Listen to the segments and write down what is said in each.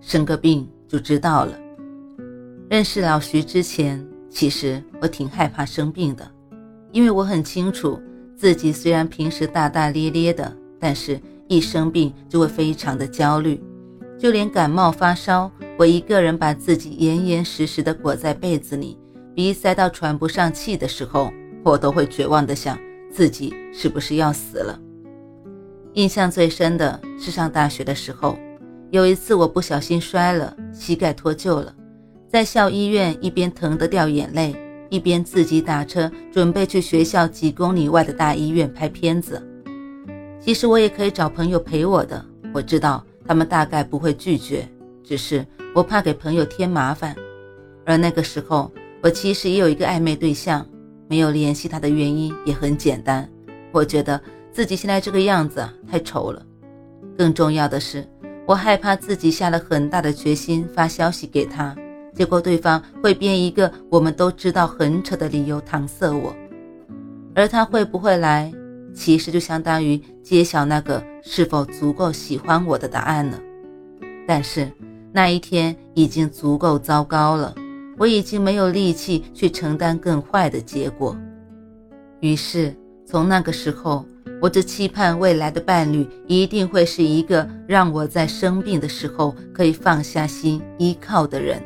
生个病就知道了。认识老徐之前，其实我挺害怕生病的，因为我很清楚自己虽然平时大大咧咧的，但是一生病就会非常的焦虑。就连感冒发烧，我一个人把自己严严实实的裹在被子里，鼻塞到喘不上气的时候，我都会绝望的想自己是不是要死了。印象最深的是上大学的时候。有一次，我不小心摔了，膝盖脱臼了，在校医院一边疼得掉眼泪，一边自己打车准备去学校几公里外的大医院拍片子。其实我也可以找朋友陪我的，我知道他们大概不会拒绝，只是我怕给朋友添麻烦。而那个时候，我其实也有一个暧昧对象，没有联系他的原因也很简单，我觉得自己现在这个样子太丑了。更重要的是。我害怕自己下了很大的决心发消息给他，结果对方会编一个我们都知道很扯的理由搪塞我，而他会不会来，其实就相当于揭晓那个是否足够喜欢我的答案了。但是那一天已经足够糟糕了，我已经没有力气去承担更坏的结果，于是从那个时候。我只期盼未来的伴侣一定会是一个让我在生病的时候可以放下心依靠的人，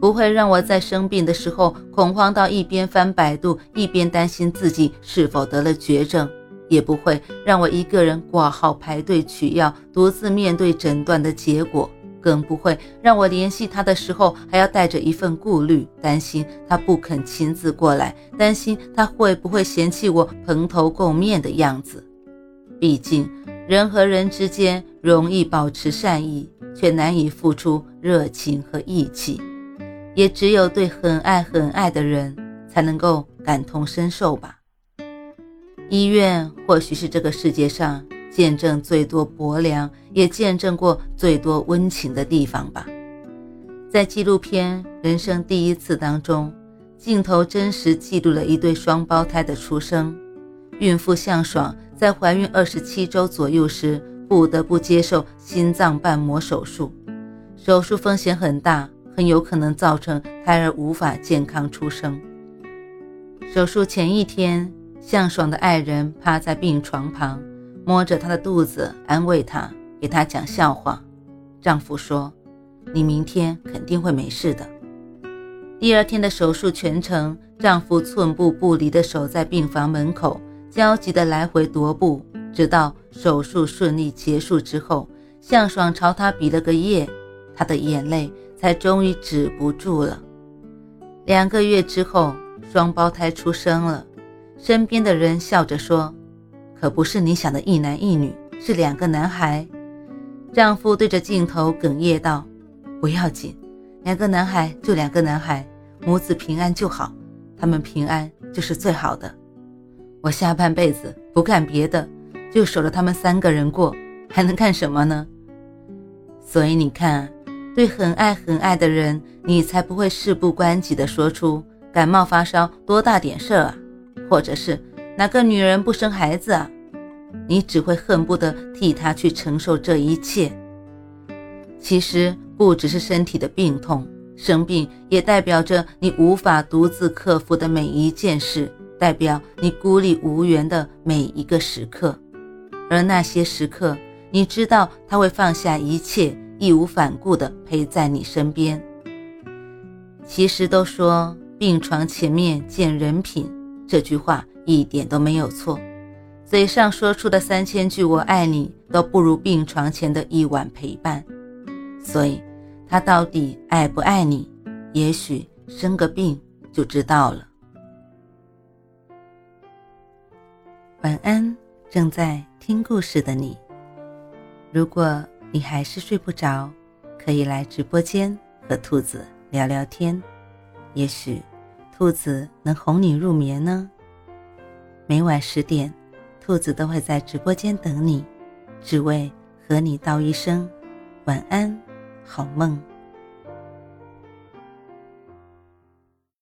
不会让我在生病的时候恐慌到一边翻百度一边担心自己是否得了绝症，也不会让我一个人挂号排队取药，独自面对诊断的结果。更不会让我联系他的时候还要带着一份顾虑，担心他不肯亲自过来，担心他会不会嫌弃我蓬头垢面的样子。毕竟人和人之间容易保持善意，却难以付出热情和义气。也只有对很爱很爱的人，才能够感同身受吧。医院或许是这个世界上。见证最多薄凉，也见证过最多温情的地方吧。在纪录片《人生第一次》当中，镜头真实记录了一对双胞胎的出生。孕妇向爽在怀孕二十七周左右时，不得不接受心脏瓣膜手术，手术风险很大，很有可能造成胎儿无法健康出生。手术前一天，向爽的爱人趴在病床旁。摸着她的肚子，安慰她，给她讲笑话。丈夫说：“你明天肯定会没事的。”第二天的手术全程，丈夫寸步不离地守在病房门口，焦急地来回踱步，直到手术顺利结束之后，向爽朝他比了个耶，他的眼泪才终于止不住了。两个月之后，双胞胎出生了，身边的人笑着说。可不是你想的一男一女，是两个男孩。丈夫对着镜头哽咽道：“不要紧，两个男孩就两个男孩，母子平安就好，他们平安就是最好的。我下半辈子不干别的，就守着他们三个人过，还能干什么呢？所以你看，对很爱很爱的人，你才不会事不关己的说出感冒发烧多大点事儿啊，或者是。”哪个女人不生孩子啊？你只会恨不得替她去承受这一切。其实不只是身体的病痛，生病也代表着你无法独自克服的每一件事，代表你孤立无援的每一个时刻。而那些时刻，你知道他会放下一切，义无反顾地陪在你身边。其实都说病床前面见人品，这句话。一点都没有错，嘴上说出的三千句“我爱你”都不如病床前的一晚陪伴。所以，他到底爱不爱你？也许生个病就知道了。晚安，正在听故事的你。如果你还是睡不着，可以来直播间和兔子聊聊天，也许兔子能哄你入眠呢。每晚十点，兔子都会在直播间等你，只为和你道一声晚安，好梦。